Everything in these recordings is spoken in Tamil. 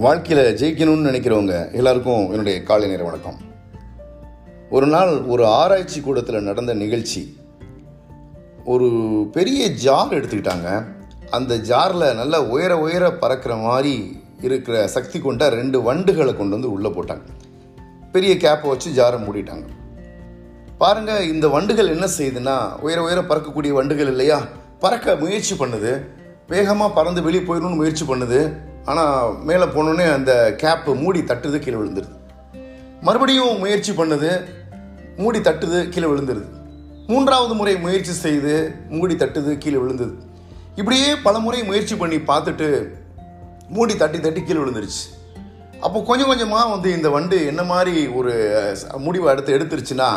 வாழ்க்கையில் ஜெயிக்கணும்னு நினைக்கிறவங்க எல்லாருக்கும் என்னுடைய காலை நேர வணக்கம். ஒரு நாள் ஒரு ஆராய்ச்சி கூடத்தில் நடந்த நிகழ்ச்சி. ஒரு பெரிய ஜார் எடுத்துக்கிட்டாங்க. அந்த ஜாரில் நல்ல உயர உயர பறக்கிற மாதிரி இருக்கிற சக்தி கொண்ட ரெண்டு வண்டுகளை கொண்டு வந்து உள்ளே போட்டாங்க. பெரிய கேப்பை வச்சு ஜாரை மூடிட்டாங்க. பாருங்க இந்த வண்டுகள் என்ன செய்யுதுன்னா உயர உயர பறக்கக்கூடிய வண்டுகள் இல்லையா? பறக்க முயற்சி பண்ணுது. வேகமாக பறந்து வெளியே போயிடணும்னு முயற்சி பண்ணுது. ஆனால் மேலே போனோடனே அந்த கேப்பு மூடி தட்டுது கீழே விழுந்துருது. மறுபடியும் முயற்சி பண்ணுது மூடி தட்டுது கீழே விழுந்துருது. மூன்றாவது முறை முயற்சி செய்து மூடி தட்டுது கீழே விழுந்தது இப்படியே பல முறை முயற்சி பண்ணி பார்த்துட்டு மூடி தட்டி தட்டி கீழே விழுந்துருச்சு. அப்போ கொஞ்சம் கொஞ்சமாக வந்து இந்த வண்டு என்ன மாதிரி ஒரு முடிவை அடுத்து எடுத்துருச்சுன்னா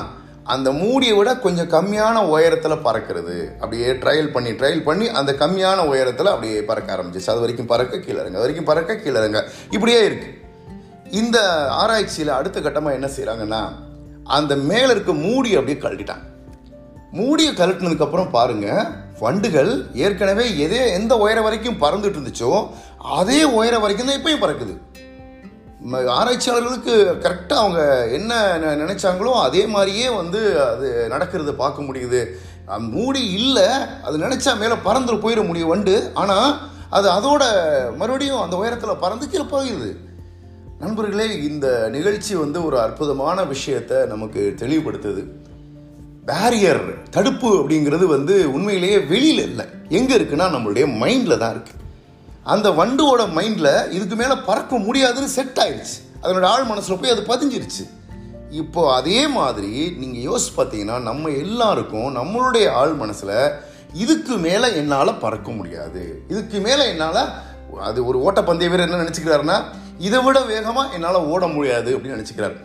அந்த மூடியை விட கொஞ்சம் கம்மியான உயரத்தில் பறக்கிறது. அப்படியே ட்ரையல் பண்ணி ட்ரையல் பண்ணி அந்த கம்மியான உயரத்தில் அப்படியே பறக்க ஆரம்பிச்சிச்சு அது வரைக்கும் பறக்க கீழே இறங்க. அது வரைக்கும் பறக்க கீழே இறங்க. இப்படியே இருக்கு. இந்த ஆராய்ச்சியில் அடுத்த கட்டமாக என்ன செய்கிறாங்கன்னா அந்த மேலே இருக்க மூடி அப்படியே கழட்டிட்டாங்க. மூடியை கழட்டினதுக்கப்புறம் பாருங்கள் வண்டுகள் ஏற்கனவே எதே எந்த உயரம் வரைக்கும் பறந்துட்டு இருந்துச்சோ அதே உயரம் வரைக்கும் தான் இப்பயும் பறக்குது. ஆராய்ச்சியாளர்களுக்கு கரெக்டாக அவங்க என்ன நினைச்சாங்களோ அதே மாதிரியே வந்து அது நடக்கிறத பார்க்க முடியுது. மூடி இல்லை அது நினைச்சா மேலே பறந்து போயிட முடியும் வண்டு. ஆனால் அது அதோட மறுபடியும் அந்த உயரத்தில் பறந்து கீழே போயிடுது. நண்பர்களே இந்த நிகழ்ச்சி வந்து ஒரு அற்புதமான விஷயத்தை நமக்கு தெளிவுபடுத்துது. பேரியர் தடுப்பு அப்படிங்கிறது வந்து உண்மையிலேயே வெளியில் இல்லை. எங்கே இருக்குன்னா நம்மளுடைய மைண்டில் தான் இருக்குது அந்த வண்டுவோட மைண்டில் இதுக்கு மேலே பறக்க முடியாதுன்னு செட் ஆயிடுச்சு. அதனோட ஆழ் மனசில் போய் அது பதிஞ்சிருச்சு. இப்போ அதே மாதிரி நீங்கள் யோசிச்சு பார்த்தீங்கன்னா நம்ம எல்லாருக்கும் நம்மளுடைய ஆழ் மனசில் இதுக்கு மேலே என்னால் பறக்க முடியாது. இதுக்கு மேலே என்னால் அது ஒரு ஓட்டப்பந்தய வீரர் என்ன நினச்சிக்கிறாருன்னா இதை விட வேகமாக என்னால் ஓட முடியாது அப்படின்னு நினச்சிக்கிறார்.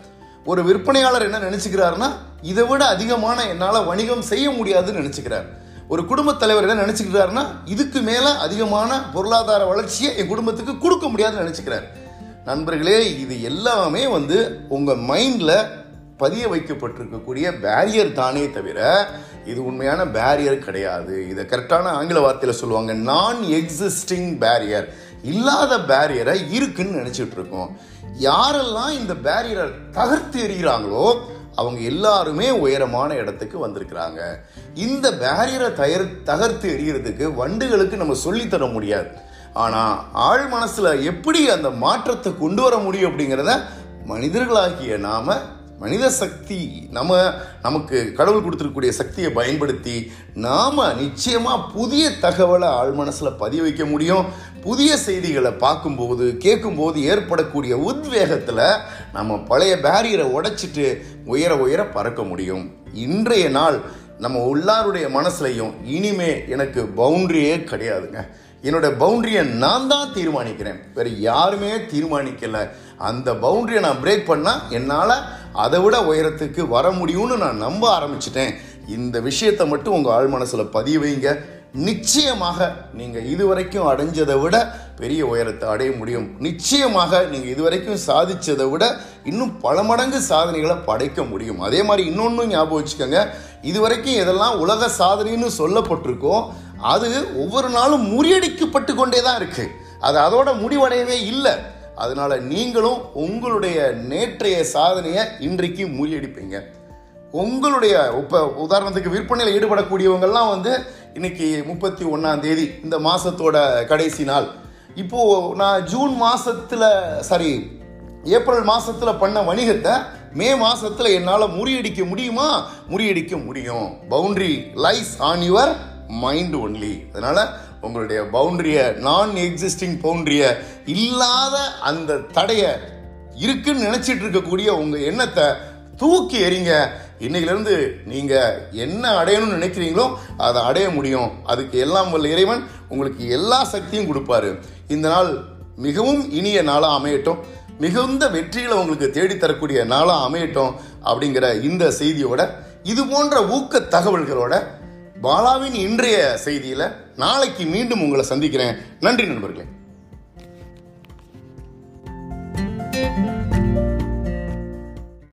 ஒரு விற்பனையாளர் என்ன நினச்சிக்கிறாருன்னா இதை விட அதிகமான என்னால் வணிகம் செய்ய முடியாதுன்னு நினச்சிக்கிறார். ஒரு குடும்பத் தலைவர் என்ன நினைச்சுக்கிறாருன்னா இதுக்கு மேல அதிகமான பொருளாதார வளர்ச்சியை என் குடும்பத்துக்கு கொடுக்க முடியாதுன்னு நினைச்சுக்கிறார். நண்பர்களே இது எல்லாமே வந்து உங்க மைண்ட்ல பதிய வைக்கப்பட்டிருக்கக்கூடிய பேரியர் தானே தவிர இது உண்மையான பேரியர் கிடையாது. இதை கரெக்டான ஆங்கில வார்த்தையில் சொல்லுவாங்க நான் எக்ஸிஸ்டிங் பேரியர் இல்லாத பேரியரை இருக்குன்னு நினைச்சிட்டு இருக்கோம். யாரெல்லாம் இந்த பேரியரை தகர்த்து எறிகிறாங்களோ அவங்க எல்லாருமே உயரமான இடத்துக்கு வந்திருக்கிறாங்க. இந்த பேரியரை தயர் தகர்த்து எறிகிறதுக்கு வண்டுகளுக்கு நம்ம சொல்லித் தர முடியாது. ஆனால் ஆழ் மனசில் எப்படி அந்த மாற்றத்தை கொண்டு வர முடியும் அப்படிங்கிறத மனிதர்களாகிய நாம மனித சக்தி நம்ம நமக்கு கடவுள் கொடுத்துருக்கக்கூடிய சக்தியை பயன்படுத்தி நாம் நிச்சயமாக புதிய தகவலை ஆழ் மனசில் பதிய வைக்க முடியும். புதிய செய்திகளை பார்க்கும்போது கேட்கும்போது ஏற்படக்கூடிய உத்வேகத்தில் நம்ம பழைய பேரியரை உடைச்சிட்டு உயர உயர பறக்க முடியும். இன்றைய நாள் நம்ம உள்ளாருடைய மனசுலையும் இனிமே எனக்கு பவுண்டரியே கிடையாதுங்க. என்னோட பவுண்டரியை நான் தான் தீர்மானிக்கிறேன். வேறு யாருமே தீர்மானிக்கலை. அந்த பவுண்டரியை நான் பிரேக் பண்ணால் என்னால் அதை விட உயரத்துக்கு வர முடியும்னு நான் நம்ப ஆரம்பிச்சிட்டேன். இந்த விஷயத்தை மட்டும் உங்கள் ஆழ் மனசில் பதிய வைங்க. நிச்சயமாக நீங்கள் இதுவரைக்கும் அடைஞ்சதை விட பெரிய உயரத்தை அடைய முடியும். நிச்சயமாக நீங்கள் இதுவரைக்கும் சாதித்ததை விட இன்னும் பல மடங்கு சாதனைகளை படைக்க முடியும். அதே மாதிரி இன்னொன்றும் ஞாபகம் வச்சுக்கோங்க. இதுவரைக்கும் எதெல்லாம் உலக சாதனைன்னு சொல்லப்பட்டிருக்கோ அது ஒவ்வொரு நாளும் முறியடிக்கப்பட்டு கொண்டே தான் இருக்குது அது அதோட முடிவடையவே இல்லை. அதனால நீங்களும் உங்களுடைய நேற்றைய சாதனையை இன்றைக்கு முறியடிப்பீங்க. உங்களுடைய இப்போ உதாரணத்துக்கு விற்பனையில் ஈடுபடக்கூடியவங்கள்லாம் வந்து இன்னைக்கு முப்பத்தி ஒன்றாம் தேதி இந்த மாதத்தோட கடைசி நாள். இப்போது நான் ஜூன் மாதத்தில் சாரி ஏப்ரல் மாதத்தில் பண்ண வணிகத்தை மே மாதத்தில் என்னால் முறியடிக்க முடியுமா? முறியடிக்க முடியும். Boundary lies on your mind only. அதனால் உங்களுடைய பவுண்டரிய நான் எக்ஸிஸ்டிங் பவுண்டரிய இல்லாத அந்த தடையை இருக்குன்னு நினைச்சிட்டு இருக்கக்கூடிய உங்க எண்ணத்தை தூக்கி எறிங்க. இன்னையிலிருந்து நீங்க என்ன அடையணும்னு நினைக்கிறீங்களோ அதை அடைய முடியும். அதுக்கு எல்லாம் வல்ல இறைவன் உங்களுக்கு எல்லா சக்தியும் கொடுப்பாரு. இந்த நாள் மிகவும் இனிய நாளாக அமையட்டும். மிகுந்த வெற்றிகளை உங்களுக்கு தேடித்தரக்கூடிய நாளாக அமையட்டும் அப்படிங்கிற இந்த செய்தியோட இது போன்ற ஊக்க தகவல்களோட பாலாவின் இன்றைய செய்தியில நாளைக்கு மீண்டும் உங்களை சந்திக்கிறேன். நன்றி நண்பர்களே.